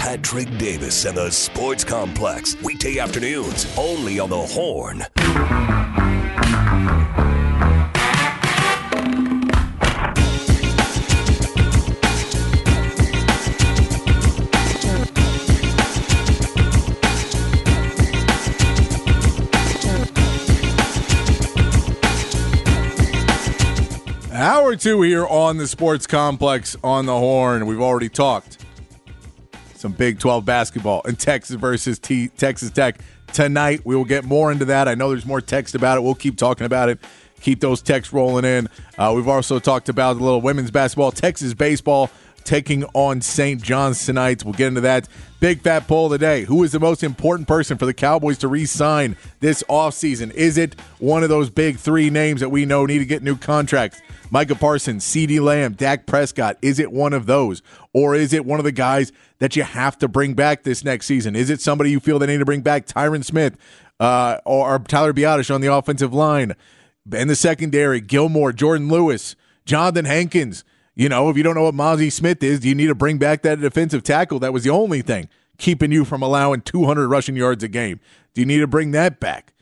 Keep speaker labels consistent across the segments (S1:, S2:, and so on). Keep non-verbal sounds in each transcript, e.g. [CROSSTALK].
S1: Patrick Davis and the Sports Complex. Weekday afternoons, only on the Horn.
S2: Hour two here on the Sports Complex on the Horn. We've already talked some Big 12 basketball and Texas versus T- Texas Tech tonight. We will get more into that. I know there's more text about it. We'll keep talking about it. Keep those texts rolling in. Uh, we've also talked about the little women's basketball, Texas baseball taking on St. John's tonight. We'll get into that. Big fat poll of the day. Who is the most important person for the Cowboys to re sign this offseason? Is it one of those big three names that we know need to get new contracts? Micah Parsons, CeeDee Lamb, Dak Prescott. Is it one of those? Or is it one of the guys that you have to bring back this next season? Is it somebody you feel they need to bring back? Tyron Smith uh, or, Tyler Biadasz on the offensive line? In the secondary, Gilmore, Jourdan Lewis, Jonathan Hankins. You know, if you don't know what Mazi Smith is, do you need to bring back that defensive tackle? That was the only thing keeping you from allowing 200 rushing yards a game. Do you need to bring that back?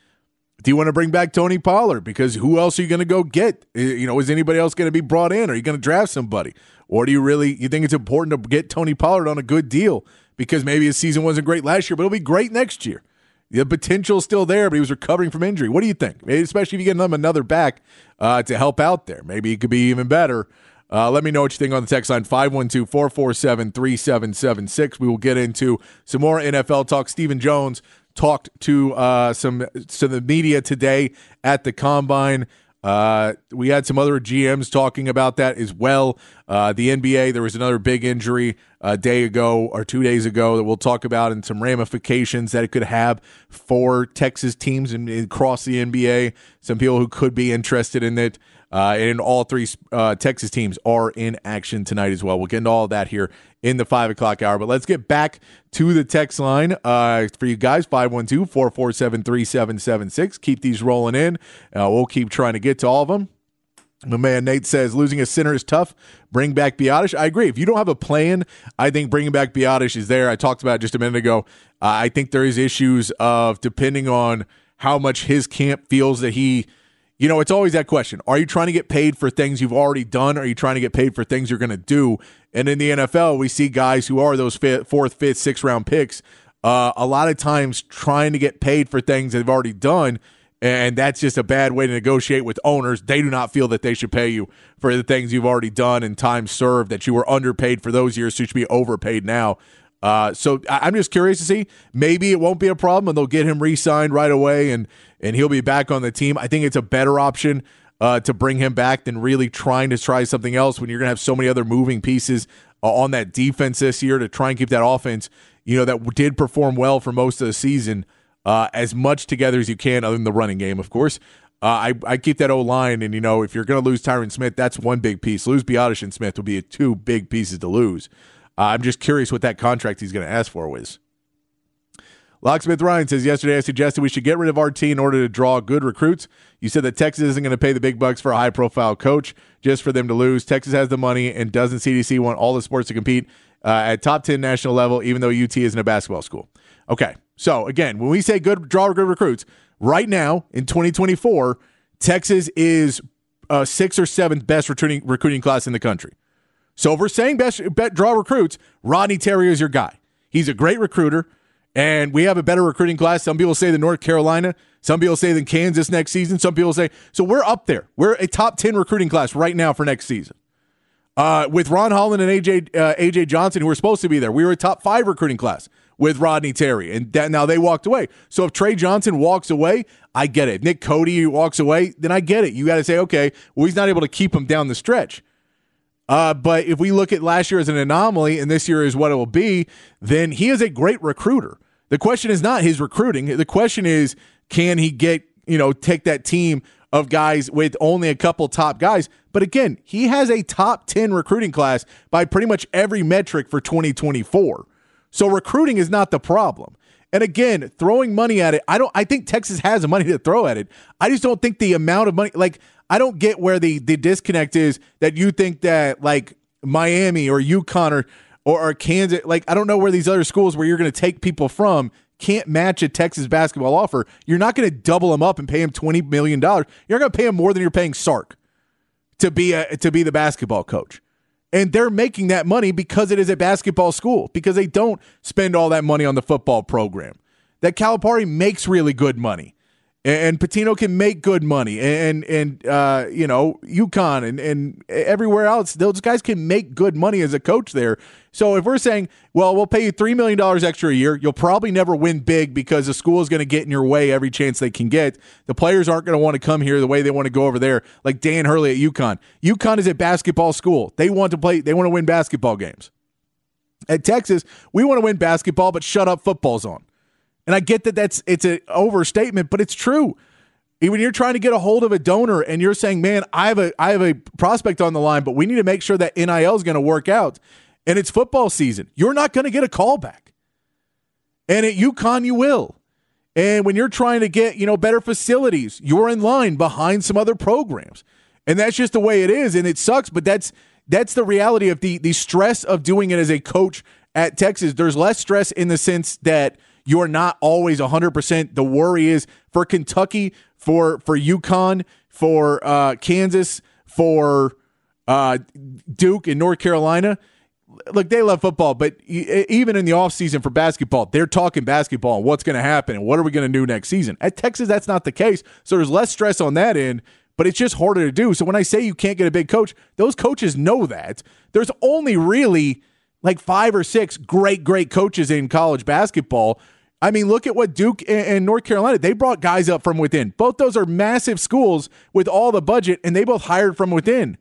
S2: Do you want to bring back Tony Pollard? Because who else are you going to go get? You know, is anybody else going to be brought in? Are you going to draft somebody? Or do you really you think it's important to get Tony Pollard on a good deal because maybe his season wasn't great last year, but it'll be great next year? The potential's still there, but he was recovering from injury. What do you think? Maybe especially if you get him another back uh, to help out there. Maybe it could be even better. Uh, let me know what you think on the text line 512 447 3776. We will get into some more NFL talk. Stephen Jones talked to uh, some to the media today at the combine. Uh, we had some other GMs talking about that as well. Uh, the NBA, there was another big injury a day ago or two days ago that we'll talk about and some ramifications that it could have for Texas teams and across the NBA. Some people who could be interested in it. Uh, and all three uh, Texas teams are in action tonight as well. We'll get into all of that here in the five o'clock hour. But let's get back to the text line uh, for you guys 512 447 3776. Keep these rolling in. Uh, we'll keep trying to get to all of them. My man Nate says losing a center is tough. Bring back Biadasz. I agree. If you don't have a plan, I think bringing back Biadasz is there. I talked about just a minute ago. Uh, I think there is issues of depending on how much his camp feels that he you know, it's always that question. Are you trying to get paid for things you've already done? Are you trying to get paid for things you're going to do? And in the NFL, we see guys who are those fifth, fourth, fifth, sixth round picks uh, a lot of times trying to get paid for things they've already done. And that's just a bad way to negotiate with owners. They do not feel that they should pay you for the things you've already done and time served, that you were underpaid for those years, so you should be overpaid now. Uh, so I'm just curious to see. Maybe it won't be a problem, and they'll get him re-signed right away, and and he'll be back on the team. I think it's a better option uh, to bring him back than really trying to try something else when you're gonna have so many other moving pieces uh, on that defense this year to try and keep that offense, you know, that did perform well for most of the season, uh, as much together as you can, other than the running game, of course. Uh, I, I keep that O line, and you know if you're going to lose Tyron Smith, that's one big piece. Lose Biadasz and Smith will be two big pieces to lose. Uh, I'm just curious what that contract he's going to ask for was. Locksmith Ryan says yesterday I suggested we should get rid of RT in order to draw good recruits. You said that Texas isn't going to pay the big bucks for a high profile coach just for them to lose. Texas has the money, and doesn't CDC want all the sports to compete uh, at top 10 national level, even though UT isn't a basketball school? Okay. So again, when we say good draw good recruits, right now in 2024, Texas is uh, sixth or seventh best recruiting recruiting class in the country. So if we're saying best bet draw recruits, Rodney Terry is your guy. He's a great recruiter, and we have a better recruiting class. Some people say than North Carolina. Some people say than Kansas next season. Some people say so. We're up there. We're a top ten recruiting class right now for next season. Uh, with Ron Holland and AJ uh, AJ Johnson, who were supposed to be there, we were a top five recruiting class with Rodney Terry, and that, now they walked away. So if Tre Johnson walks away, I get it. Nic Codie walks away, then I get it. You got to say, okay, well he's not able to keep him down the stretch. Uh, but if we look at last year as an anomaly and this year is what it will be, then he is a great recruiter. The question is not his recruiting. The question is, can he get, you know, take that team of guys with only a couple top guys? But again, he has a top 10 recruiting class by pretty much every metric for 2024. So recruiting is not the problem. And again, throwing money at it, I don't I think Texas has the money to throw at it. I just don't think the amount of money like I don't get where the the disconnect is that you think that like Miami or UConn or or, or Kansas like I don't know where these other schools where you're going to take people from can't match a Texas basketball offer. You're not going to double them up and pay them 20 million dollars. You're going to pay them more than you're paying Sark to be a to be the basketball coach. And they're making that money because it is a basketball school, because they don't spend all that money on the football program. That Calipari makes really good money and Pitino can make good money, and and uh, you know UConn and and everywhere else, those guys can make good money as a coach there. So if we're saying, well, we'll pay you three million dollars extra a year, you'll probably never win big because the school is going to get in your way every chance they can get. The players aren't going to want to come here the way they want to go over there, like Dan Hurley at UConn. UConn is a basketball school; they want to play, they want to win basketball games. At Texas, we want to win basketball, but shut up, football's on. And I get that that's it's an overstatement, but it's true. When you're trying to get a hold of a donor and you're saying, "Man, I have a I have a prospect on the line, but we need to make sure that NIL is going to work out." And it's football season. You're not going to get a call back. And at UConn you will. And when you're trying to get, you know, better facilities, you're in line behind some other programs. And that's just the way it is and it sucks, but that's that's the reality of the the stress of doing it as a coach at Texas. There's less stress in the sense that you're not always 100%. The worry is for Kentucky, for for UConn, for uh, Kansas, for uh, Duke and North Carolina. Look, they love football, but even in the offseason for basketball, they're talking basketball and what's going to happen and what are we going to do next season. At Texas, that's not the case. So there's less stress on that end, but it's just harder to do. So when I say you can't get a big coach, those coaches know that. There's only really like five or six great, great coaches in college basketball. I mean, look at what Duke and North Carolina, they brought guys up from within. Both those are massive schools with all the budget, and they both hired from within.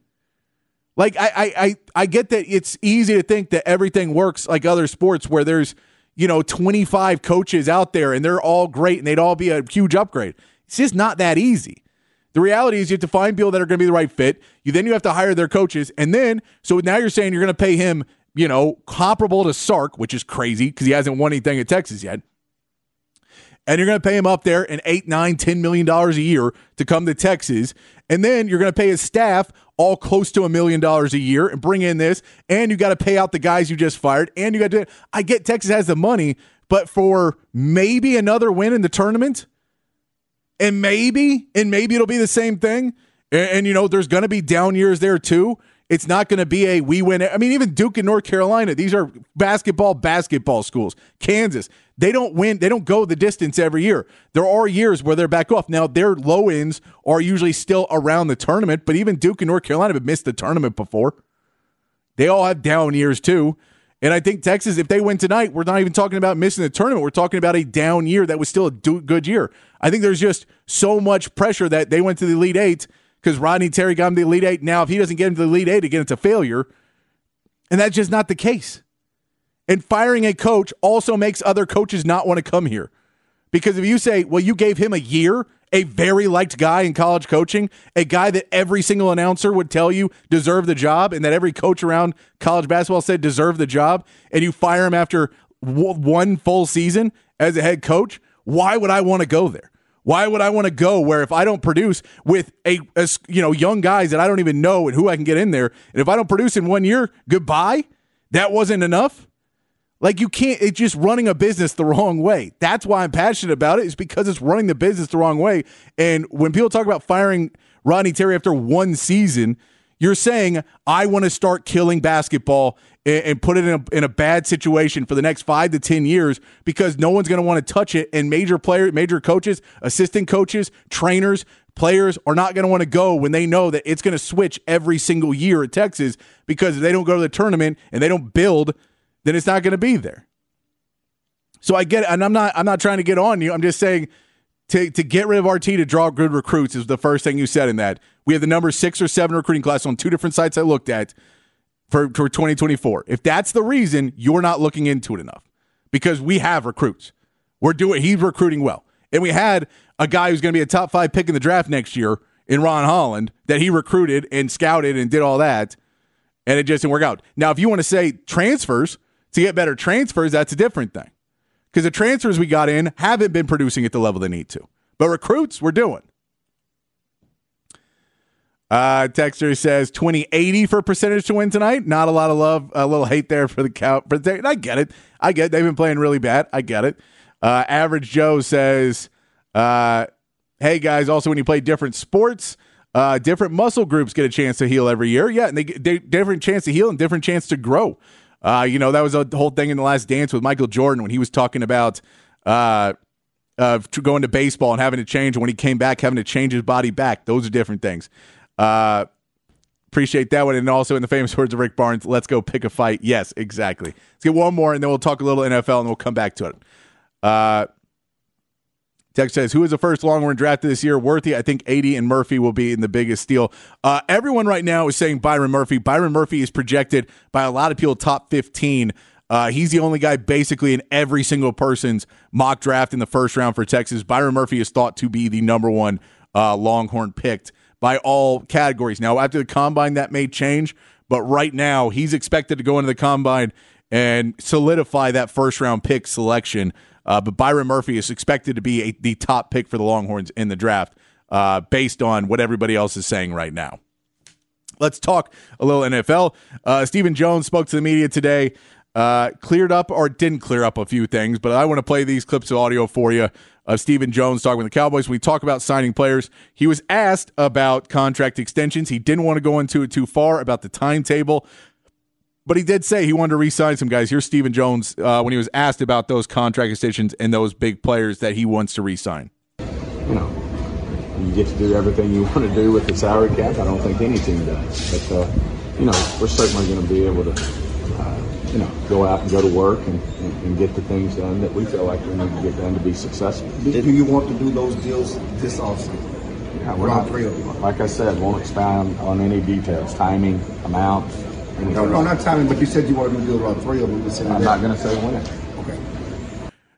S2: Like, I, I, I get that it's easy to think that everything works like other sports where there's, you know, 25 coaches out there and they're all great and they'd all be a huge upgrade. It's just not that easy. The reality is you have to find people that are going to be the right fit. You then you have to hire their coaches. And then, so now you're saying you're going to pay him, you know, comparable to Sark, which is crazy because he hasn't won anything at Texas yet and you're going to pay him up there in eight, nine, ten million dollars a year to come to Texas, and then you're going to pay his staff all close to a million dollars a year and bring in this, and you got to pay out the guys you just fired, and you got to. I get Texas has the money, but for maybe another win in the tournament, and maybe, and maybe it'll be the same thing, and, and you know, there's going to be down years there too. It's not going to be a we win. I mean, even Duke and North Carolina, these are basketball, basketball schools. Kansas, they don't win, they don't go the distance every year. There are years where they're back off. Now, their low ends are usually still around the tournament, but even Duke and North Carolina have missed the tournament before. They all have down years too. And I think Texas, if they win tonight, we're not even talking about missing the tournament. We're talking about a down year that was still a good year. I think there's just so much pressure that they went to the Elite Eight because Rodney Terry got him the Elite Eight. Now, if he doesn't get him to the Elite Eight again, it's a failure. And that's just not the case. And firing a coach also makes other coaches not want to come here. Because if you say, well, you gave him a year, a very liked guy in college coaching, a guy that every single announcer would tell you deserved the job, and that every coach around college basketball said deserved the job, and you fire him after one full season as a head coach, why would I want to go there? Why would I want to go where if I don't produce with a, a, you know young guys that I don't even know and who I can get in there, and if I don't produce in one year, goodbye. That wasn't enough. Like you can't. It's just running a business the wrong way. That's why I'm passionate about it. Is because it's running the business the wrong way. And when people talk about firing Rodney Terry after one season, you're saying I want to start killing basketball and, and put it in a, in a bad situation for the next five to ten years because no one's going to want to touch it. And major player, major coaches, assistant coaches, trainers, players are not going to want to go when they know that it's going to switch every single year at Texas because if they don't go to the tournament and they don't build, then it's not going to be there. So I get it, and I'm not I'm not trying to get on you. I'm just saying to to get rid of RT to draw good recruits is the first thing you said in that. We have the number six or seven recruiting class on two different sites I looked at. for, for 2024. If that's the reason, you're not looking into it enough because we have recruits. We're doing, he's recruiting well. And we had a guy who's going to be a top five pick in the draft next year in Ron Holland that he recruited and scouted and did all that. And it just didn't work out. Now, if you want to say transfers to get better transfers, that's a different thing. Because the transfers we got in haven't been producing at the level they need to. But recruits, we're doing. Uh, Texter says 2080 for percentage to win tonight. Not a lot of love, a little hate there for the cow. But I get it. I get it. They've been playing really bad. I get it. Uh, Average Joe says, uh, hey guys, also when you play different sports, uh, different muscle groups get a chance to heal every year. Yeah, and they get different chance to heal and different chance to grow. Uh, you know, that was a whole thing in the last dance with Michael Jordan when he was talking about uh, uh, going to baseball and having to change. When he came back, having to change his body back. Those are different things. Uh, appreciate that one. And also in the famous words of Rick Barnes, let's go pick a fight. Yes, exactly. Let's get one more and then we'll talk a little NFL and we'll come back to it. Uh, Tex says, who is the first Longhorn drafted this year? Worthy. I think 80 and Murphy will be in the biggest steal. Uh, everyone right now is saying Byron Murphy. Byron Murphy is projected by a lot of people top 15. Uh, he's the only guy basically in every single person's mock draft in the first round for Texas. Byron Murphy is thought to be the number one uh, Longhorn picked by all categories. Now, after the combine, that may change, but right now, he's expected to go into the combine and solidify that first round pick selection. Uh, but Byron Murphy is expected to be a, the top pick for the Longhorns in the draft uh, based on what everybody else is saying right now. Let's talk a little NFL. Uh, Stephen Jones spoke to the media today, uh, cleared up or didn't clear up a few things, but I want to play these clips of audio for you of Stephen Jones talking with the Cowboys. We talk about signing players. He was asked about contract extensions. He didn't want to go into it too far about the timetable, but he did say he wanted to re-sign some guys. Here's Stephen Jones uh, when he was asked about those contract extensions and those big players that he wants to re-sign.
S3: You know, you get to do everything you want to do with the salary cap. I don't think any team does, but uh, you know, we're certainly going to be able to you know, go out and go to work and, and, and, get the things done that we feel like we need to get done to be successful.
S4: Do, do you want to do those deals this offseason?
S3: Yeah, we're not, three. Like I said, won't expound on any details, timing, amount.
S4: No, no, not timing, but you said you wanted to do around three of them.
S3: I'm not going to say when. Okay.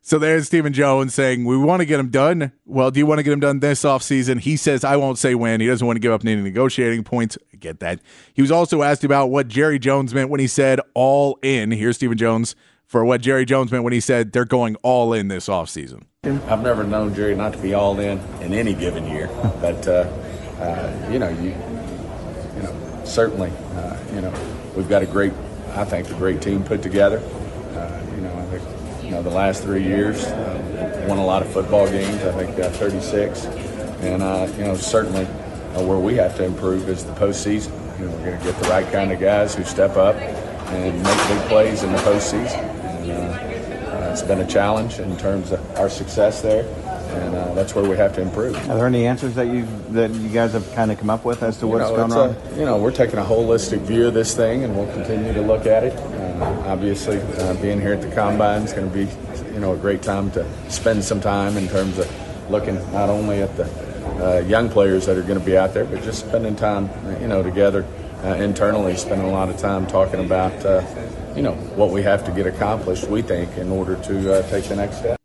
S2: So there's Stephen Jones saying, We want to get him done. Well, do you want to get him done this offseason? He says, I won't say when. He doesn't want to give up any negotiating points. I get that. He was also asked about what Jerry Jones meant when he said all in. Here's Stephen Jones for what Jerry Jones meant when he said they're going all in this offseason.
S5: I've never known Jerry not to be all in in any given year. But, uh, uh, you know, you, you know, certainly, uh, you know, we've got a great, I think, a great team put together. Uh, you know, I think you know, the last three years. Uh, won a lot of football games, I think uh, 36. And, uh, you know, certainly uh, where we have to improve is the postseason. You know, we're going to get the right kind of guys who step up and make big plays in the postseason. And, uh, it's been a challenge in terms of our success there and uh, that's where we have to improve.
S6: Are there any answers that you that you guys have kind of come up with as to what's
S5: you
S6: know, going on?
S5: A, you know, we're taking a holistic view of this thing, and we'll continue to look at it. Uh, obviously, uh, being here at the combine is going to be, you know, a great time to spend some time in terms of looking not only at the uh, young players that are going to be out there, but just spending time, you know, together uh, internally, spending a lot of time talking about, uh, you know, what we have to get accomplished. We think in order to take the next step.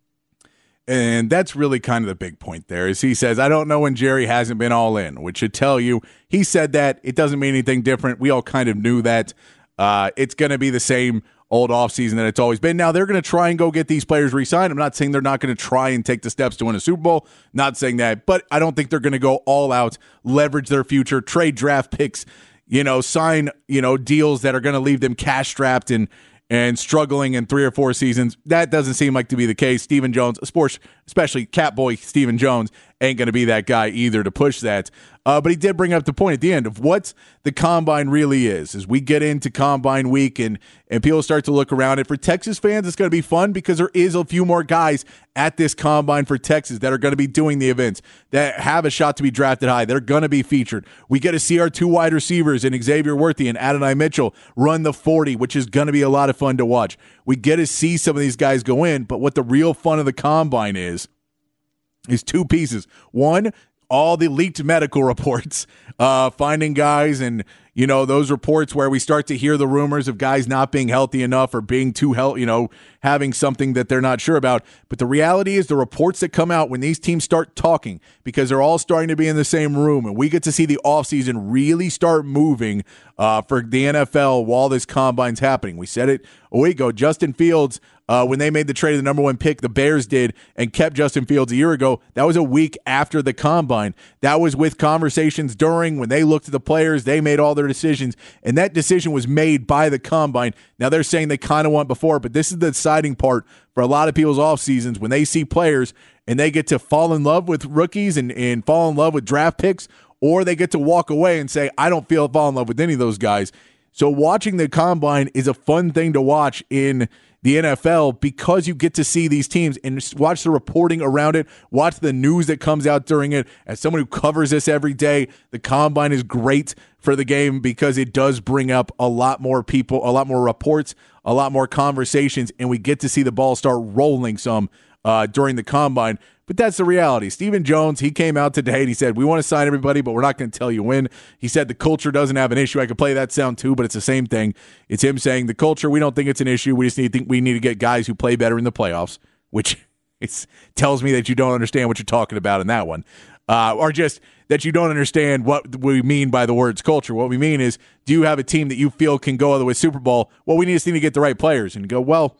S2: And that's really kind of the big point there is he says, I don't know when Jerry hasn't been all in, which should tell you he said that. It doesn't mean anything different. We all kind of knew that. Uh, it's going to be the same old offseason that it's always been. Now they're going to try and go get these players re-signed. I'm not saying they're not going to try and take the steps to win a Super Bowl. Not saying that, but I don't think they're going to go all out, leverage their future, trade draft picks, you know, sign, you know, deals that are going to leave them cash strapped and and struggling in three or four seasons. That doesn't seem like to be the case. Stephen Jones, sports, especially Catboy Stephen Jones, ain't going to be that guy either to push that. Uh, but he did bring up the point at the end of what the combine really is. As we get into combine week and and people start to look around it for Texas fans, it's going to be fun because there is a few more guys at this combine for Texas that are going to be doing the events that have a shot to be drafted high. They're going to be featured. We get to see our two wide receivers in Xavier Worthy and Adonai Mitchell run the 40, which is going to be a lot of fun to watch. We get to see some of these guys go in, but what the real fun of the combine is is two pieces. One, all the leaked medical [LAUGHS] reports, uh, finding guys and you know, those reports where we start to hear the rumors of guys not being healthy enough or being too healthy, you know, having something that they're not sure about. But the reality is the reports that come out when these teams start talking, because they're all starting to be in the same room and we get to see the offseason really start moving uh, for the NFL while this combine's happening. We said it a week ago. Justin Fields uh, when they made the trade of the number one pick, the Bears did, and kept Justin Fields a year ago. That was a week after the combine. That was with conversations during when they looked at the players, they made all their decisions, and that decision was made by the combine. Now they're saying they kind of want before, but this is the deciding part for a lot of people's off seasons when they see players and they get to fall in love with rookies and, and fall in love with draft picks, or they get to walk away and say, I don't feel fall in love with any of those guys. So watching the combine is a fun thing to watch in the NFL because you get to see these teams and watch the reporting around it, watch the news that comes out during it. As someone who covers this every day, the combine is great for the game because it does bring up a lot more people, a lot more reports, a lot more conversations, and we get to see the ball start rolling some uh, during the combine. But that's the reality. Stephen Jones, he came out today and he said, We want to sign everybody, but we're not going to tell you when. He said the culture doesn't have an issue. I could play that sound too, but it's the same thing. It's him saying the culture, we don't think it's an issue. We just need think we need to get guys who play better in the playoffs, which [LAUGHS] it tells me that you don't understand what you're talking about in that one. Uh, or just that you don't understand what we mean by the words culture. What we mean is, do you have a team that you feel can go all the way Super Bowl? Well, we need to get the right players. And go, well,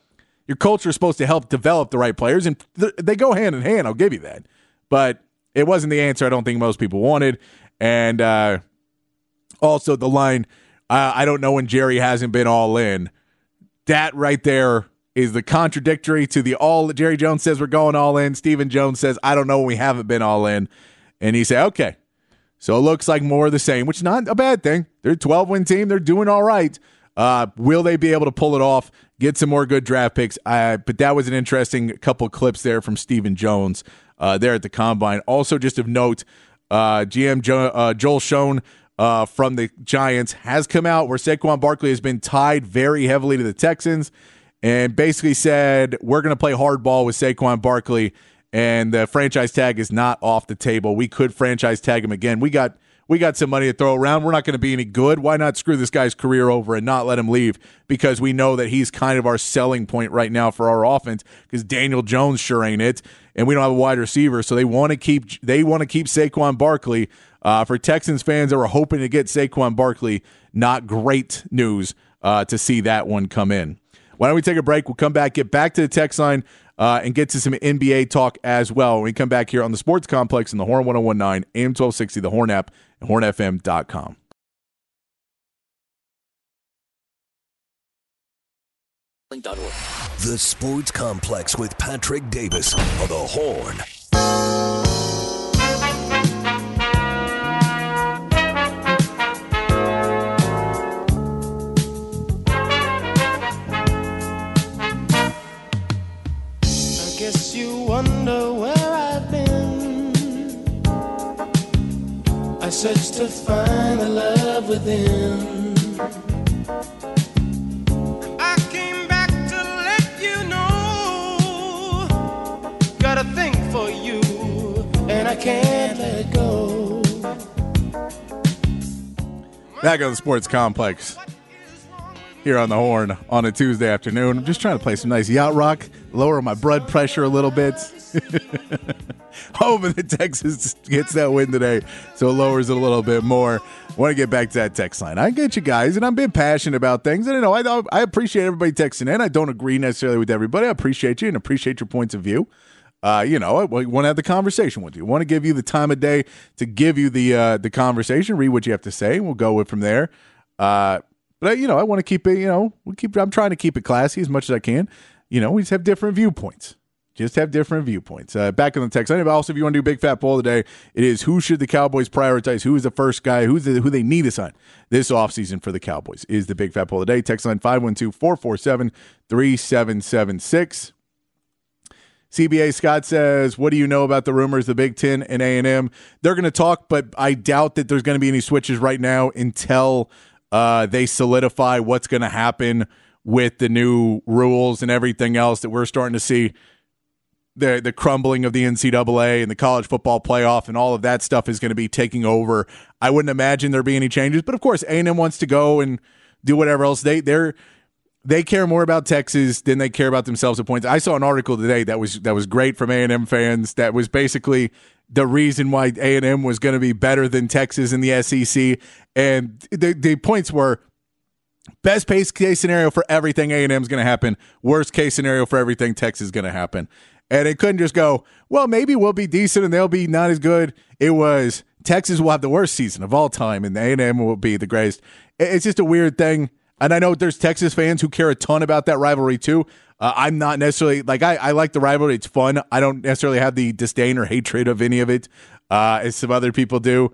S2: your culture is supposed to help develop the right players, and th- they go hand in hand. I'll give you that, but it wasn't the answer. I don't think most people wanted, and uh, also the line. I don't know when Jerry hasn't been all in. That right there is the contradictory to the all. Jerry Jones says we're going all in. Stephen Jones says I don't know when we haven't been all in, and he said okay. So it looks like more of the same, which is not a bad thing. They're a 12 win team. They're doing all right. Uh, will they be able to pull it off? Get some more good draft picks. Uh, but that was an interesting couple clips there from Stephen Jones uh, there at the combine. Also, just of note, uh, GM jo- uh, Joel Schoen uh, from the Giants has come out where Saquon Barkley has been tied very heavily to the Texans and basically said, We're going to play hardball with Saquon Barkley. And the franchise tag is not off the table. We could franchise tag him again. We got we got some money to throw around. We're not going to be any good. Why not screw this guy's career over and not let him leave? Because we know that he's kind of our selling point right now for our offense. Because Daniel Jones sure ain't it, and we don't have a wide receiver, so they want to keep they want to keep Saquon Barkley. Uh, for Texans fans that were hoping to get Saquon Barkley, not great news uh, to see that one come in. Why don't we take a break? We'll come back, get back to the text line, uh, and get to some NBA talk as well. When we come back here on the Sports Complex in the Horn 1019, AM 1260, the Horn app, and hornfm.com.
S1: The Sports Complex with Patrick Davis on the Horn.
S7: You wonder where I've been. I searched to find the love within. I came back to let you know. Got a thing for you, and I can't let go.
S2: Back on the Sports Complex here on the Horn on a Tuesday afternoon. I'm just trying to play some nice yacht rock, lower my blood pressure a little bit. [LAUGHS] Hoping that Texas gets that win today, so it lowers it a little bit more. Want to get back to that text line? I get you guys, and I'm being passionate about things. And you know, I I appreciate everybody texting in. I don't agree necessarily with everybody. I appreciate you and appreciate your points of view. Uh, you know, I want to have the conversation with you. want to give you the time of day to give you the uh, the conversation. Read what you have to say. and We'll go with from there. Uh, but you know, I want to keep it. You know, we keep. I'm trying to keep it classy as much as I can. You know, we just have different viewpoints. Just have different viewpoints. Uh, back on the text. Anyway, also, if you want to do big fat poll today, it is who should the Cowboys prioritize? Who is the first guy? Who's the, who they need to sign this offseason for the Cowboys? Is the big fat poll today? Text line 512-447-3776. CBA Scott says, "What do you know about the rumors the Big Ten and A and M? They're going to talk, but I doubt that there's going to be any switches right now until uh, they solidify what's going to happen with the new rules and everything else that we're starting to see. the the crumbling of the NCAA and the college football playoff and all of that stuff is going to be taking over. I wouldn't imagine there be any changes, but of course, A and M wants to go and do whatever else they they're they care more about Texas than they care about themselves at points. I saw an article today that was that was great from A and M fans. That was basically the reason why A and M was going to be better than Texas in the SEC, and the the points were best case scenario for everything A and M is going to happen. Worst case scenario for everything Texas is going to happen. And it couldn't just go, well, maybe we'll be decent and they'll be not as good. It was Texas will have the worst season of all time and A and M will be the greatest. It's just a weird thing. And I know there's Texas fans who care a ton about that rivalry too. Uh, I'm not necessarily like I, I like the rivalry. It's fun. I don't necessarily have the disdain or hatred of any of it, uh, as some other people do.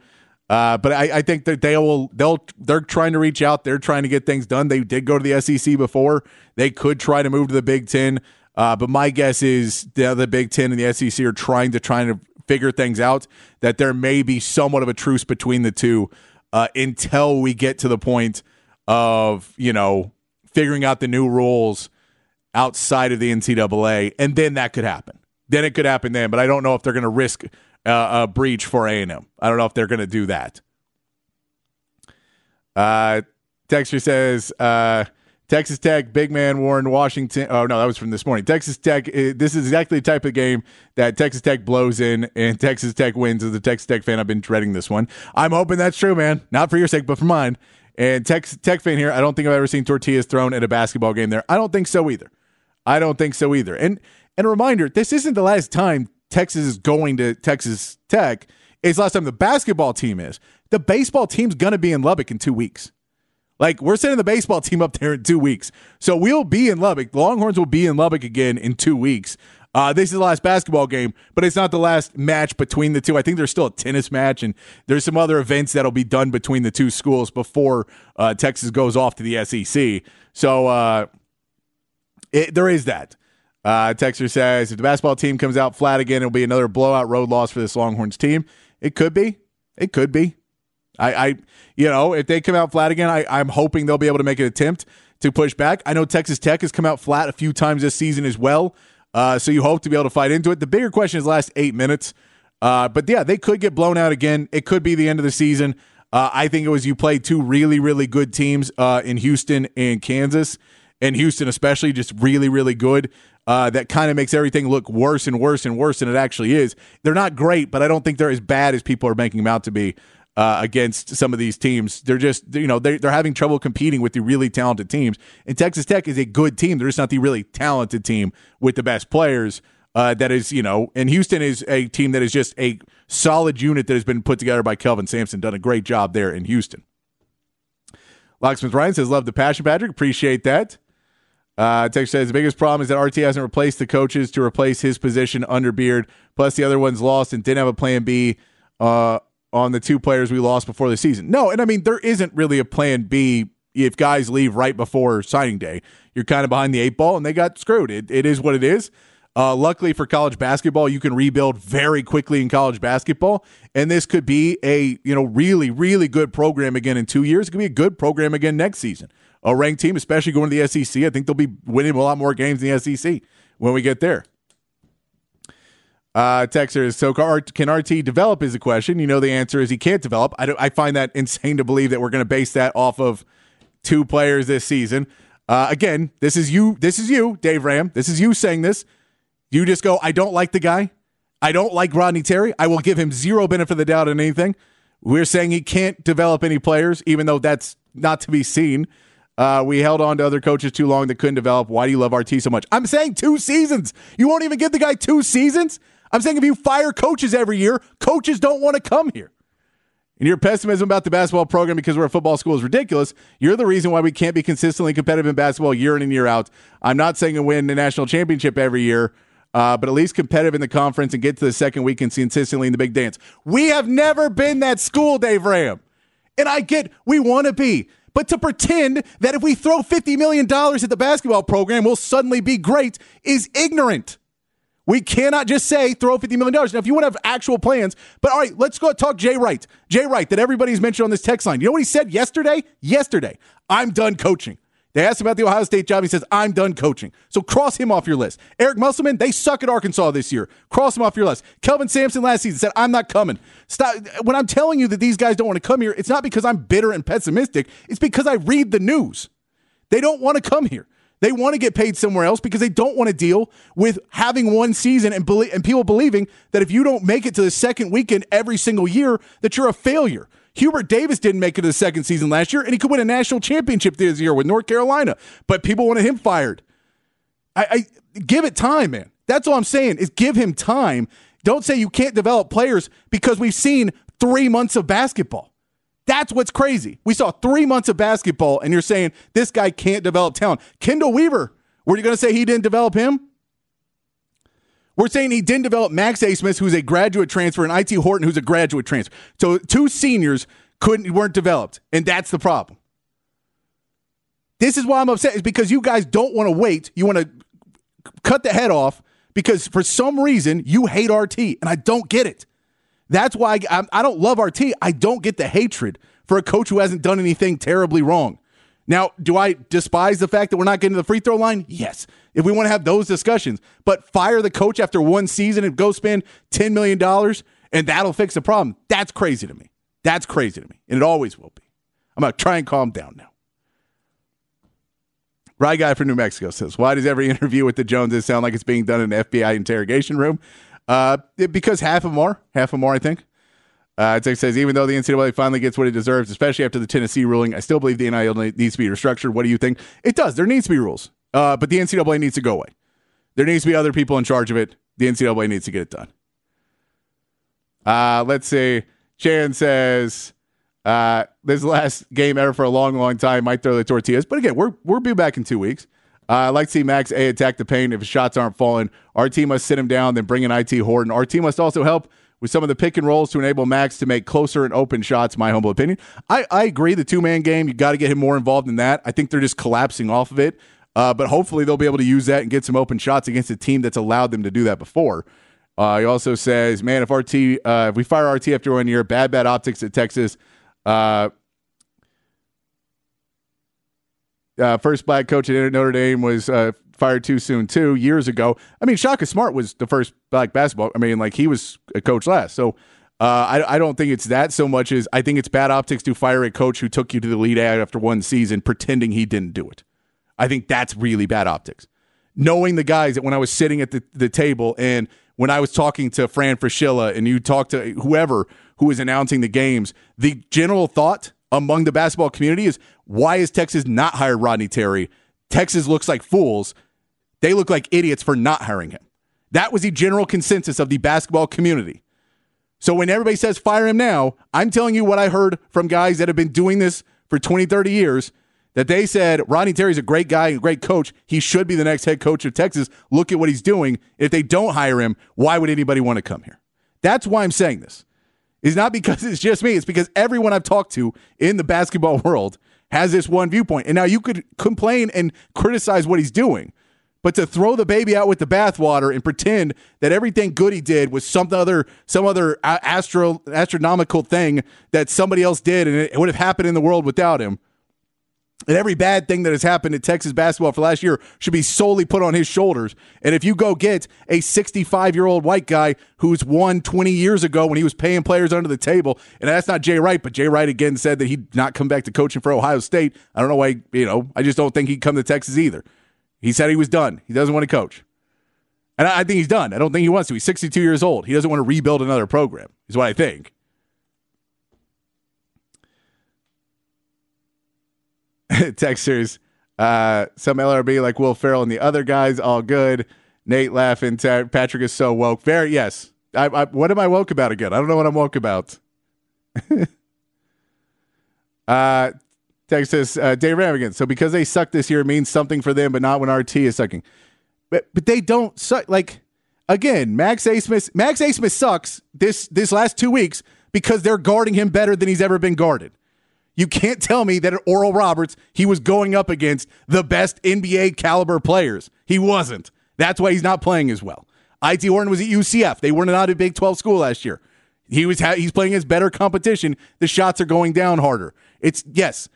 S2: Uh, but I, I, think that they will they'll they're trying to reach out. They're trying to get things done. They did go to the SEC before. They could try to move to the Big Ten. Uh, but my guess is the, Big Ten and the SEC are trying to trying to figure things out. That there may be somewhat of a truce between the two uh, until we get to the point of you know figuring out the new rules outside of the NCAA, and then that could happen. Then it could happen then. But I don't know if they're going to risk uh, a breach for A and M. I don't know if they're going to do that. Uh, Texture says uh, Texas Tech big man Warren Washington. Oh no, that was from this morning. Texas Tech. Uh, this is exactly the type of game that Texas Tech blows in, and [LAUGHS] Texas Tech wins. As a Texas Tech fan, I've been dreading this one. I'm hoping that's true, man. Not for your sake, but for mine. And Texas Tech fan here. I don't think I've ever seen tortillas thrown at a basketball game. There, I don't think so either. I don't think so either. And and a reminder, this isn't the last time Texas is going to Texas Tech. It's last time the basketball team is. The baseball team's going to be in Lubbock in two weeks. Like, we're sending the baseball team up there in two weeks. So we'll be in Lubbock. The Longhorns will be in Lubbock again in two weeks. Uh, this is the last basketball game, but it's not the last match between the two. I think there's still a tennis match, and there's some other events that'll be done between the two schools before uh, Texas goes off to the SEC. So uh, it, there is that. Uh, Texter says if the basketball team comes out flat again, it'll be another blowout road loss for this Longhorns team. It could be. It could be. I, I you know, if they come out flat again, I, I'm hoping they'll be able to make an attempt to push back. I know Texas Tech has come out flat a few times this season as well. Uh, so you hope to be able to fight into it. The bigger question is last eight minutes. Uh, but yeah, they could get blown out again. It could be the end of the season. Uh, I think it was you played two really, really good teams uh, in Houston and Kansas, and Houston especially just really, really good uh, that kind of makes everything look worse and worse and worse than it actually is. They're not great, but I don't think they're as bad as people are making them out to be. Uh, against some of these teams. They're just, you know, they're, they're having trouble competing with the really talented teams. And Texas Tech is a good team. They're just not the really talented team with the best players. Uh, that is, you know, and Houston is a team that is just a solid unit that has been put together by Kelvin Sampson. Done a great job there in Houston. Locksmith Ryan says, Love the passion, Patrick. Appreciate that. Uh, Text says the biggest problem is that RT hasn't replaced the coaches to replace his position under Beard. Plus, the other one's lost and didn't have a plan B uh, on the two players we lost before the season. No, and I mean there isn't really a plan B if guys leave right before signing day. You're kind of behind the eight ball, and they got screwed. It, it is what it is. Uh, luckily for college basketball, you can rebuild very quickly in college basketball, and this could be a you know really really good program again in two years. It could be a good program again next season a ranked team, especially going to the SEC. I think they'll be winning a lot more games in the SEC when we get there. Uh, Texter, so can RT develop is a question. You know, the answer is he can't develop. I, I find that [LAUGHS] insane to believe that we're going to base that off of two players this season. Uh, again, this is you. This is you, Dave Ram. This is you saying this. You just go, I don't like the guy. I don't like Rodney Terry. I will give him zero benefit of the doubt in anything. We're saying he can't develop any players, even though that's not to be seen. Uh, we held on to other coaches too long that couldn't develop. Why do you love RT so much? I'm saying two seasons. You won't even give the guy two seasons? I'm saying if you fire coaches every year, coaches don't want to come here. And your pessimism about the basketball program because we're a football school is ridiculous. You're the reason why we can't be consistently competitive in basketball year in and year out. I'm not saying to win the national championship every year, uh, but at least competitive in the conference and get to the second week and consistently in the big dance. We have never been that school, Dave Ram. And I get we want to be. But to pretend that if we throw $50 million at the basketball program, we'll suddenly be great is ignorant. We cannot just say throw $50 million. Now, if you want to have actual plans, but all right, let's go talk Jay Wright. Jay Wright, that everybody's mentioned on this text line. You know what he said yesterday? Yesterday, I'm done coaching. They asked him about the Ohio State job. He says, I'm done coaching. So cross him off your list. Eric Musselman, they suck at Arkansas this year. Cross him off your list. Kelvin Sampson last season said, I'm not coming. Stop. When I'm telling you that these guys don't want to come here, it's not because I'm bitter and pessimistic. It's because I read the news. They don't want to come here. They want to get paid somewhere else because they don't want to deal with having one season and, belie- and people believing that if you don't make it to the second weekend every single year, that you're a failure. Hubert Davis didn't make it to the second season last year, and he could win a national championship this year with North Carolina, but people wanted him fired. I, I give it time, man. That's all I'm saying is give him time. Don't say you can't develop players because we've seen three months of basketball. That's what's crazy. We saw three months of basketball, and you're saying this guy can't develop talent. Kendall Weaver, were you going to say he didn't develop him? We're saying he didn't develop Max Abmas, who's a graduate transfer, and IT Horton, who's a graduate transfer. So two seniors couldn't weren't developed, and that's the problem. This is why I'm upset, is because you guys don't want to wait. You want to cut the head off because for some reason you hate RT, and I don't get it. That's why I, I don't love RT. I don't get the hatred for a coach who hasn't done anything terribly wrong. Now, do I despise the fact that we're not getting to the free throw line? Yes. If we want to have those discussions, but fire the coach after one season and go spend $10 million and that'll fix the problem. That's crazy to me. That's crazy to me. And it always will be. I'm going to try and calm down now. Right Guy from New Mexico says, Why does every [LAUGHS] interview with the Joneses sound like it's being done in an FBI interrogation room? Uh, because half of them are. Half of them are, I think. Uh, it says, even though the NCAA finally gets what it deserves, especially after the Tennessee ruling, I still believe the NIL needs to be restructured. What do you think? It does. There needs to be rules, uh, but the NCAA needs to go away. There needs to be other people in charge of it. The NCAA needs to get it done. Uh, let's see. Chan says, uh, this last game ever for a long, long time. Might throw the tortillas, but again, we're we'll be back in two weeks. Uh, I like to see Max A attack the paint if his shots aren't falling. Our team must sit him down, then bring in IT Horton. Our team must also help with some of the pick and rolls to enable Max to make closer and open shots. My humble opinion. I, I agree. The two man game, you got to get him more involved in that. I think they're just collapsing off of it. Uh, but hopefully they'll be able to use that and get some open shots against a team that's allowed them to do that before. Uh, he also says, "Man, if RT, uh, if we fire RT after one year, bad, bad optics at Texas." Uh, uh, first black coach at Notre Dame was fired too soon too years ago. I mean, Shaka Smart was the first black basketball. I mean, like he was a coach last. So uh, I, I don't think it's that so much as I think it's bad optics to fire a coach who took you to the lead after one season, pretending he didn't do it. I think that's really bad optics. Knowing the guys that when I was sitting at the, the table and when I was talking to Fran Fraschilla and you talk to whoever who was announcing the games, the general thought among the basketball community is why is Texas not hired Rodney Terry? Texas looks like fools. They look like idiots for not hiring him. That was the general consensus of the basketball community. So when everybody says fire him now, I'm telling you what I heard from guys that have been doing this for 20, 30 years that they said Ronnie Terry's a great guy, a great coach. He should be the next head coach of Texas. Look at what he's doing. If they don't hire him, why would anybody want to come here? That's why I'm saying this. It's not because [LAUGHS] it's just me. It's because everyone I've talked to in the basketball [LAUGHS] world has this one viewpoint. And now you could complain and criticize what he's doing. But to throw the baby out with the bathwater and pretend that everything good he did was some other some other astro astronomical thing that somebody else did and it would have happened in the world without him. And every bad thing that has happened to Texas basketball for last year should be solely put on his shoulders. And if you go get a 65 year old white guy who's won 20 years ago when he was paying players under the table, and that's not Jay Wright, but Jay Wright again said that he'd not come back to coaching for Ohio State. I don't know why, you know, I just don't think he'd come to Texas either. He said he was done. He doesn't want to coach. And I, think he's done. I don't think he wants to. He's 62 years old. He doesn't want to rebuild another program, is what I think. [LAUGHS] Texters, uh, some LRB like Will Ferrell and the other guys, all good. Nate laughing. Patrick is so woke. Very, yes. I, I, what am I woke about again? I don't know what I'm woke about. [LAUGHS] uh, Texas, uh, Dave Ramigan. So because they suck this year, means something for them, but not when RT is sucking. But but they don't suck. Like again, Max Abmas. Max Abmas sucks this this last two weeks because they're guarding him better than he's ever been guarded. You can't tell me that at Oral Roberts he was going up against the best NBA caliber players. He wasn't. That's why he's not playing as well. IT Horton was at UCF. They were not a Big 12 school last year. He was ha- he's playing against better competition. The shots are going down harder. It's yes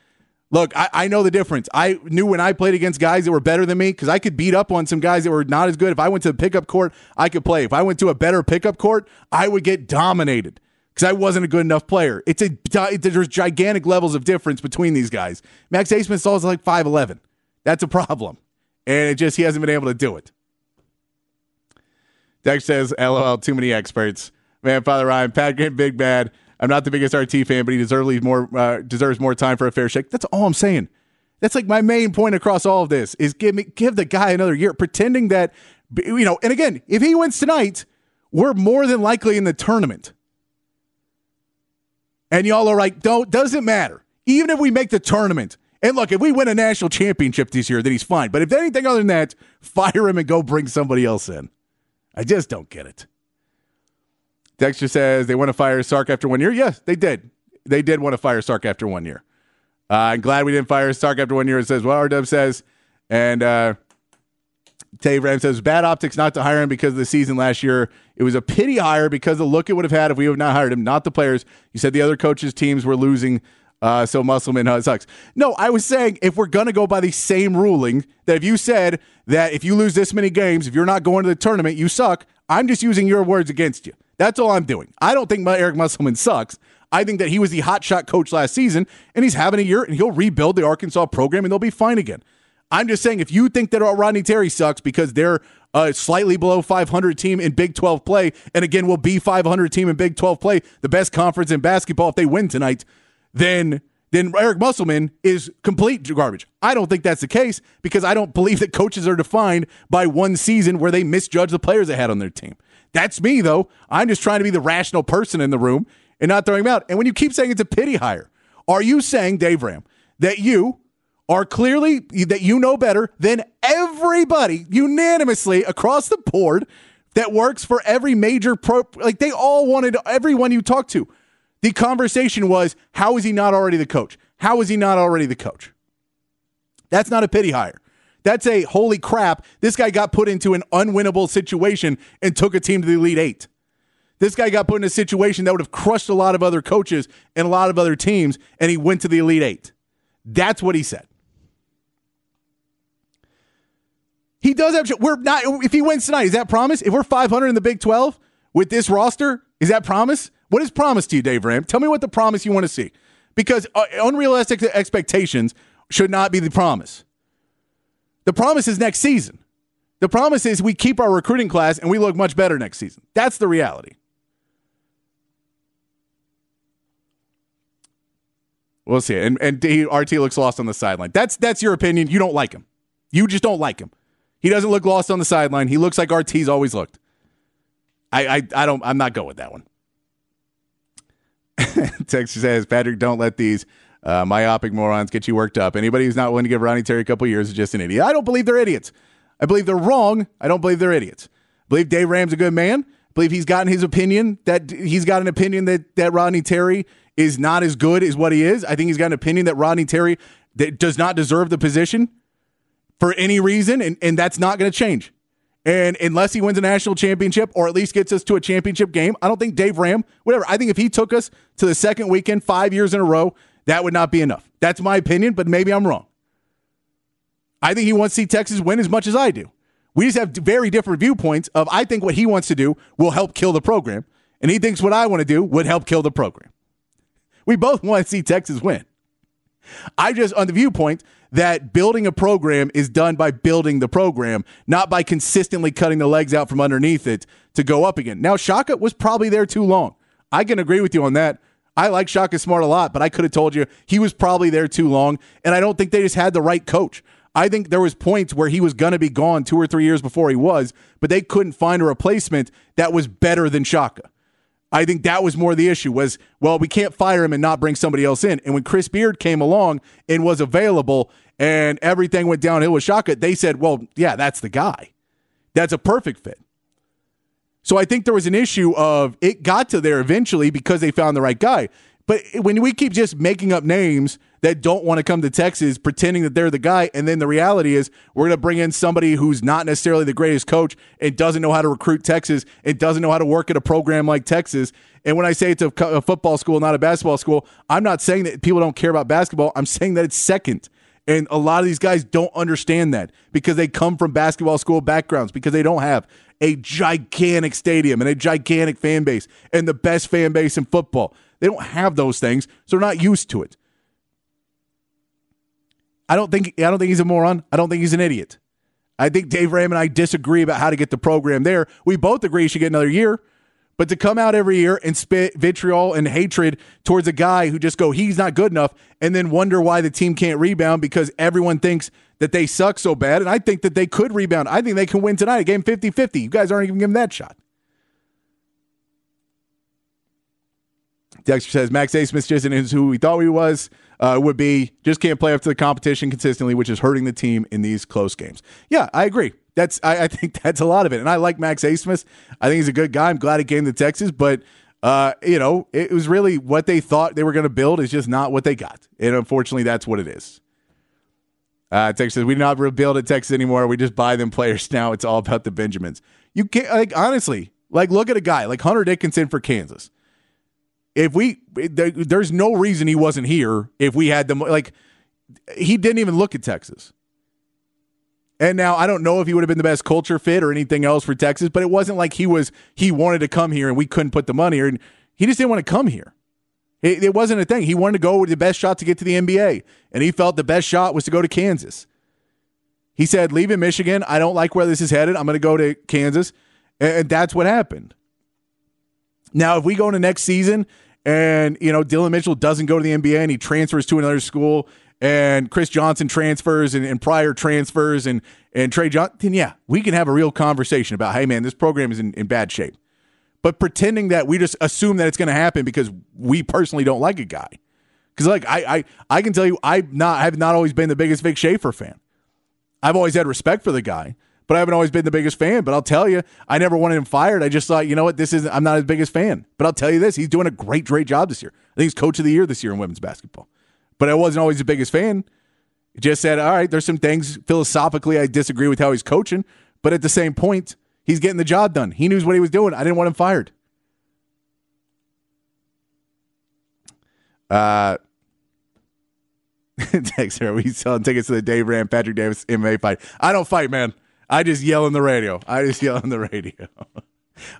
S2: Look, I, I know the difference. I knew when I played against guys that were better than me because I could beat up on some guys that were not as good. If I went to the pickup court, I could play. If I went to a better pickup court, I would get dominated because I wasn't a good enough player. It's a there's gigantic levels of difference between these guys. Max Abmas is like five eleven. That's a problem, and it just he hasn't been able to do it. Dex says, "LOL, too many experts." Man, Father Ryan, Pat Grant, big bad. I'm not the biggest RT fan, but he deserves more uh, deserves more time for a fair shake. That's all I'm saying. That's like my main point across all of this is give me give the guy another year, pretending that you know. And again, if he wins tonight, we're more than likely in the tournament. And y'all are like, don't doesn't matter. Even if we make the tournament, and look, if we win a national championship this year, then he's fine. But if anything other than that, fire him and go bring somebody else in. I just don't get it. Dexter says they want to fire Sark after one year. Yes, they did. They did want to fire Sark after one year. Uh, I'm glad we didn't fire Sark after one year. It says, well, RW says, and uh, Dave Ram says, bad optics not to hire him because of the season last year. It was a pity hire because the look it would have had if we have not hired him, not the players. You said the other coaches' teams were losing, uh, so Musselman uh, sucks. No, I was saying if we're to go by the same ruling, that if you said that if you lose this many games, if you're not going to the tournament, you suck, I'm just using your words against you. That's all I'm doing. I don't think my Eric Musselman sucks. I think that he was the hotshot coach last season, and he's having a year, and he'll rebuild the Arkansas program, and they'll be fine again. I'm just saying, if you think that Rodney Terry sucks because they're a slightly below 500 team in Big 12 play, and again will be 500 team in Big 12 play, the best conference in basketball if they win tonight, then then Eric Musselman is complete garbage. I don't think that's the case because I don't believe that coaches are defined by one season where they misjudge the players they had on their team. That's me, though. I'm just trying to be the rational person in the room and not throwing him out. And when you keep saying it's a pity hire, are you saying, Dave Ram, that you are clearly, that you know better than everybody unanimously across the board that works for every major pro? Like they all wanted, everyone you talk to. The conversation was, how is he not already the coach? How is he not already the coach? That's not a pity hire. That's a holy crap. This guy got put into an unwinnable situation and took a team to the Elite Eight. This guy got put in a situation that would have crushed a lot of other coaches and a lot of other teams, and he went to the Elite Eight. That's what he said. Does have. We're not. If he wins tonight, is that promise? If we're 500 in the Big 12 with this roster, is that promise? What is promise to you, Dave Ram? Tell me what the promise you want to see, because uh, unrealistic expectations should not be the promise. The promise is next season. The promise is we keep our recruiting class and we look much better next season. That's the reality. We'll see. And and RT looks lost on the sideline. That's that's your opinion. You don't like him. You just don't like him. He doesn't look lost on the sideline. He looks like RT's always looked. I I, I don't I'm not going with that one. [LAUGHS] Texas says, Patrick, don't let these uh, myopic morons get you worked up. Anybody who's not willing to give Rodney Terry a couple years is just an idiot. I don't believe they're idiots. I believe they're wrong. I don't believe they're idiots. I believe Dave Ram's a good man. I believe he's gotten his opinion that he's got an opinion that that Rodney Terry is not as good as what he is. I think he's got an opinion that Rodney Terry that does not deserve the position for any reason, and, and that's not going to change. And unless he wins a national championship or at least gets us to a championship game, I don't think Dave Ram, whatever. I think if he took us to the second weekend five years in a row, that would not be enough. That's my opinion, but maybe I'm wrong. I think he wants to see Texas win as much as I do. We just have very different viewpoints of I think what he wants to do will help kill the program, and he thinks what I want to do would help kill the program. We both [LAUGHS] want to see Texas win. I just on the viewpoint that building a program is done by building the program, not by consistently cutting the legs out from underneath it to go up again. Now, Shaka was probably there too long. I can agree with you on that. I like Shaka Smart a lot, but I could have told you he was probably there too long, and I don't think they just had the right coach. I think there was points where he was going to be gone two or three years before he was, but they couldn't find a replacement that was better than Shaka. I think that was more the issue was, well, we can't fire him and not bring somebody else in. And when Chris Beard came along and was available and everything went downhill with Shaka, they said, well, yeah, that's the guy. That's a perfect fit. So I think there was an issue of it got to there eventually because they found the right guy. But when we keep just making up names that don't want to come to Texas, pretending that they're the guy, and then the reality is we're going to bring in somebody who's not necessarily the greatest coach and doesn't know how to recruit Texas and doesn't know how to work at a program like Texas. And when I say it's a, a football school, not a basketball school, I'm not saying that people don't care about basketball. I'm saying that it's second. And a lot of these guys don't understand that because they come from basketball school backgrounds because they don't have a gigantic stadium and a gigantic fan base and the best fan base in football. They don't have those things, so they're not used to it. I don't think I don't think he's a moron. I don't think he's an idiot. I think Dave Ram and I disagree about how to get the program there. We both agree he should get another year. But to come out every year and spit vitriol and hatred towards a guy who just go, he's not good enough, and then wonder why the team can't rebound because everyone thinks that they suck so bad. And I think that they could rebound. I think they can win tonight, a game 50 50. You guys aren't even giving that shot. Dexter says Max Abmas just isn't who we thought he was. Uh, would be just can't play up to the competition consistently, which is hurting the team in these close games. Yeah, I agree. That's I, I think [LAUGHS] that's a lot of it, and I like Max Abmas. I think he's a good guy. I'm glad he came to Texas, but uh, you know, it was really what they thought they were going to build is just not what they got, and unfortunately, that's what it is. Uh, Texas we do not rebuild at Texas anymore. We just buy them players [LAUGHS] now. It's all about the Benjamins. You can't like honestly, like look at a guy like Hunter Dickinson for Kansas if we there, there's no reason he wasn't here if we had them like he didn't even look at Texas. And now I don't know if he would have been the best culture fit or anything else for Texas, but it wasn't like he was he wanted to come here and we couldn't put the money and he just didn't want to come here. It, it wasn't a thing. He wanted to go with the best shot to get to the NBA, and he felt the best shot was to go to Kansas. He said, "Leaving Michigan, I don't like where this is headed. I'm going to go to Kansas," and that's what happened. Now, if we go into next season and you know Dillon Mitchell doesn't go to the NBA and he transfers to another school, and Chris Johnson transfers and, and Pryor transfers and and Tre Johnson, yeah, we can have a real conversation about hey man, this program is in, in bad shape. But pretending that we just assume that it's going to happen because we personally don't like a guy, because like I, I I can tell you I not have not always been the biggest Vic Schaefer fan. I've always had respect for the guy, but I haven't always been the biggest fan. But I'll tell you, I never wanted him fired. I just thought, you know what, this is I'm not his biggest fan. But I'll tell you this, he's doing a great, great job this year. I think he's coach of the year this year in women's basketball. But I wasn't always the biggest fan. Just said, all right, there's some things philosophically I disagree with how he's coaching, but at the same point, he's getting the job done. He knew what he was doing. I didn't want him fired. Uh [LAUGHS] Dexter, we selling tickets to the Dave Ram Patrick Davis MMA fight. I don't fight, man. I just yell on the radio. I just yell on the [LAUGHS] radio. All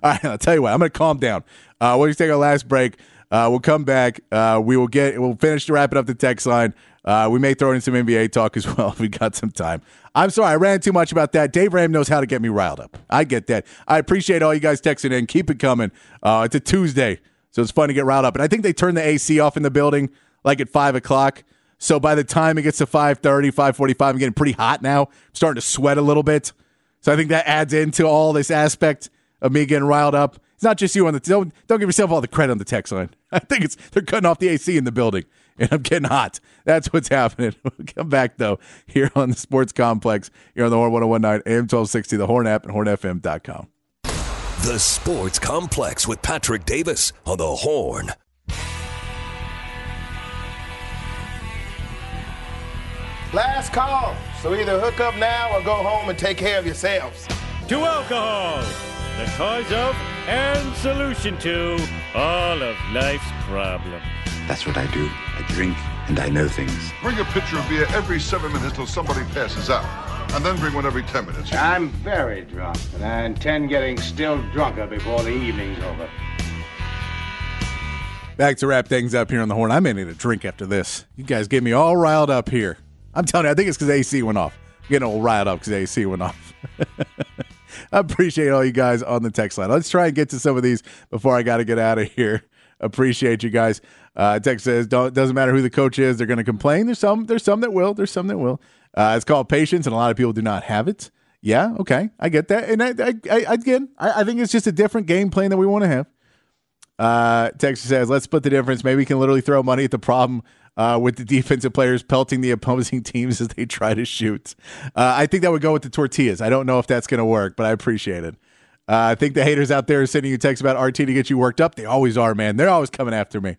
S2: right, I'll tell you what. I'm going to calm down. Uh, we'll just take our last break. Uh, we'll come back. Uh, we will get. We'll finish wrapping up the text line. Uh, we may throw in some NBA talk as [LAUGHS] well if we got some time. I'm sorry, I ran too much about that. Dave Ram knows how to get me riled up. I get that. I appreciate all you guys texting in. Keep it coming. Uh, it's a Tuesday, so it's fun to get riled up. And I think they turned the AC off in the building like at five o'clock. So by the time it gets to 5:30, 5:45, I'm getting pretty hot now. I'm starting to sweat a little bit. So I think that adds into all this aspect of me getting riled up. It's not just you on the don't don't give yourself all the credit on the text line. [LAUGHS] I think it's they're cutting off the AC in the building and I'm getting hot. That's what's happening. [LAUGHS] We'll come back though here on the Sports Complex here on the Horn 1019 AM 1260 the Horn app and hornfm.com.
S1: The Sports Complex with Patrick Davis on the Horn.
S8: Last call. So either hook up now or go home and take care of yourselves.
S9: To alcohol, the cause of and solution to all of life's problems.
S10: That's what I do. I drink and I know things.
S11: Bring a pitcher of beer every seven minutes till somebody passes out. And then bring one every ten minutes.
S12: I'm very drunk, and I intend getting still drunker before the evening's over.
S2: Back to wrap things up here on the horn. I may need a drink after this. You guys get me all riled up here. I'm telling you, I think it's because AC went off. I'm getting all riled up because AC went off. [LAUGHS] I [LAUGHS] appreciate all you guys on the text line. Let's try and get to some of these before I got to get out of here. [LAUGHS] Appreciate you guys. Uh, says, "Don't doesn't matter who the coach is, they're going to complain." There's some, there's some that will, there's some that will. Uh, it's called patience, and a lot of people do not have it. Yeah, okay, I get that, and I, I, I again, I, I think it's just a different game plan that we want to have. Uh, Texas says, let's split the difference. Maybe we can literally throw money at the problem uh, with the defensive players pelting the opposing [LAUGHS] teams as they try to shoot. Uh, I think that would go with the tortillas. I don't know if that's going to work, but I appreciate it. Uh, I think the haters out there are sending you texts about RT to get you worked up. They always are, man. They're always coming after me.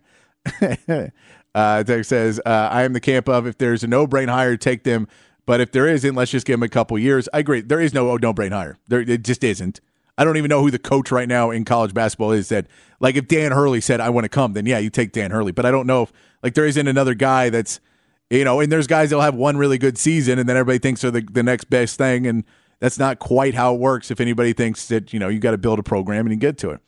S2: [LAUGHS] uh, says, uh, I am the camp of if there's a no brain hire, take them. But if there isn't, let's just give them a couple years. I agree. There is no no brain hire. There it just isn't. I don't even know who the coach right now in college basketball is. That like if Dan Hurley said I want to come, then yeah, you take Dan Hurley. But I don't know if like there isn't another guy that's you know, and there's guys that'll have one really good season, and then everybody thinks they're the, the next best thing, and that's not quite how it works. If anybody thinks that you know you got to build a program and you get to it,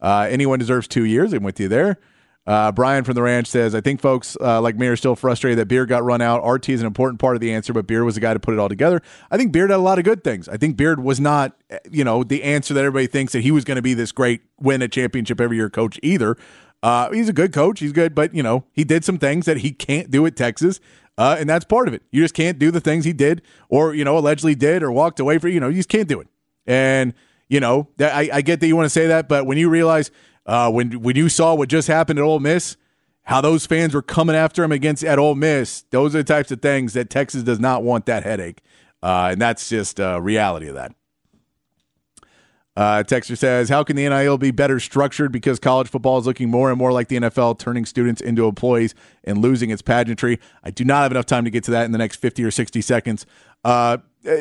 S2: uh, anyone deserves two years. I'm with you there. Uh, Brian from the ranch says, I think folks uh, like me are still frustrated that Beard got run out. RT is an important part of the answer, but Beard was the guy to put it all together. I think Beard had a lot of good things. I think Beard was not, you know, the answer that everybody thinks that he was going to be this great win a championship every year coach either. Uh, he's a good coach. He's good, but, you know, he did some things that he can't do at Texas. Uh, and that's part of it. You just can't do the things he did or, you know, allegedly did or walked away for, you know, you just can't do it. And, you know, I, I get that you want to say that, but when you realize uh, when when you saw what just happened at Ole Miss, how those fans were coming after him against at Ole Miss, those are the types of things that Texas does not want that headache, uh, and that's just a reality of that. Uh, Texter says, "How can the NIL be better structured? Because college football is looking more and more like the NFL, turning students into employees and losing its pageantry. I do not have enough time to get to that in the next fifty or sixty seconds. Uh,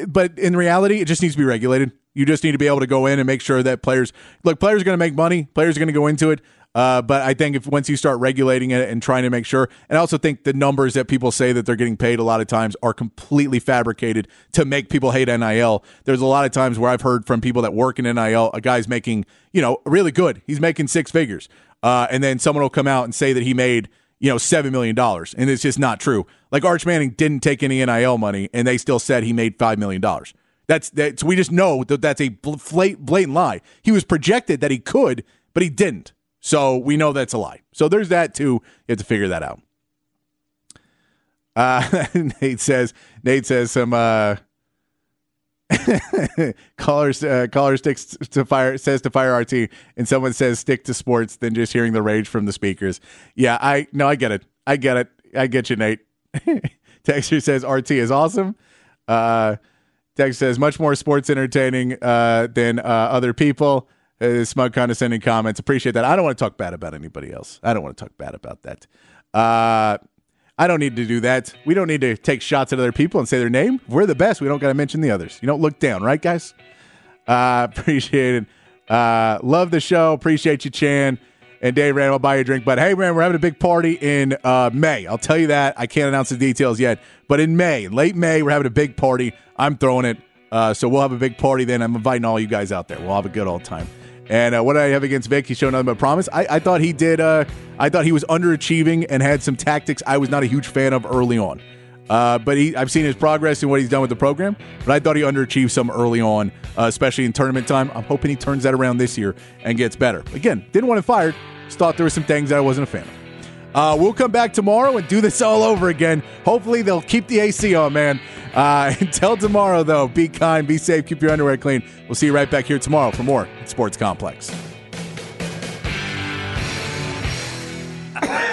S2: but in reality, it just needs to be regulated. You just need to be able to go in and make sure that players look. Players are going to make money. Players are going to go into it. Uh, but I think if once you start regulating it and trying to make sure, and I also think the numbers that people say that they're getting paid a lot of times are completely fabricated to make people hate NIL. There's a lot of times where I've heard from people that work in NIL, a guy's making, you know, really good. He's making six figures. Uh, and then someone will come out and say that he made, you know, $7 million. And it's just not true. Like Arch Manning didn't take any NIL money and they still said he made $5 million. That's that. So we just know that that's a blatant lie. He was projected that he could, but he didn't. So we know that's a lie. So there's that too. You have to figure that out. Uh, [LAUGHS] Nate says. Nate says some. Uh, [LAUGHS] caller uh, caller sticks to fire says to fire RT, and someone says stick to sports. Then just hearing the rage from the speakers. Yeah, I no, I get it. I get it. I get you, Nate. [LAUGHS] Texture says RT is awesome. Uh, Text says much more sports entertaining uh, than uh, other people. Uh, smug, condescending comments. Appreciate that. I don't want to talk bad about anybody else. I don't want to talk bad about that. Uh, I don't need to do that. We don't need to take shots at other people and say their name. we're the best. We don't got to mention the others. You don't look down, right, guys? Uh, [LAUGHS] appreciate it. Uh, love the show. Appreciate you, Chan. And Dave Rand, I'll buy you a drink. But hey, man, we're having a big party in uh, May. I'll tell you that. I can't announce the details yet. But in May, late May, we're having a big party. I'm throwing it. Uh, so we'll have a big party then. I'm inviting all you guys out there. We'll have a good old time. And uh, what I have against Vic? He showed nothing but promise. I, I thought he did. Uh, I thought he was underachieving and had some tactics I was not a huge fan of early on. Uh, but he, I've seen his progress and what he's done with the program. But I thought he underachieved some early on, uh, especially in tournament time. I'm hoping he turns that around this year and gets better. Again, didn't want him fired. Just thought there were some things that I wasn't a fan of. Uh, we'll come back tomorrow and do this all over again. Hopefully, they'll keep the AC on, man. Uh, [LAUGHS] until tomorrow, though, be kind, be safe, keep your underwear clean. We'll see you right back here tomorrow for more Sports Complex. [COUGHS]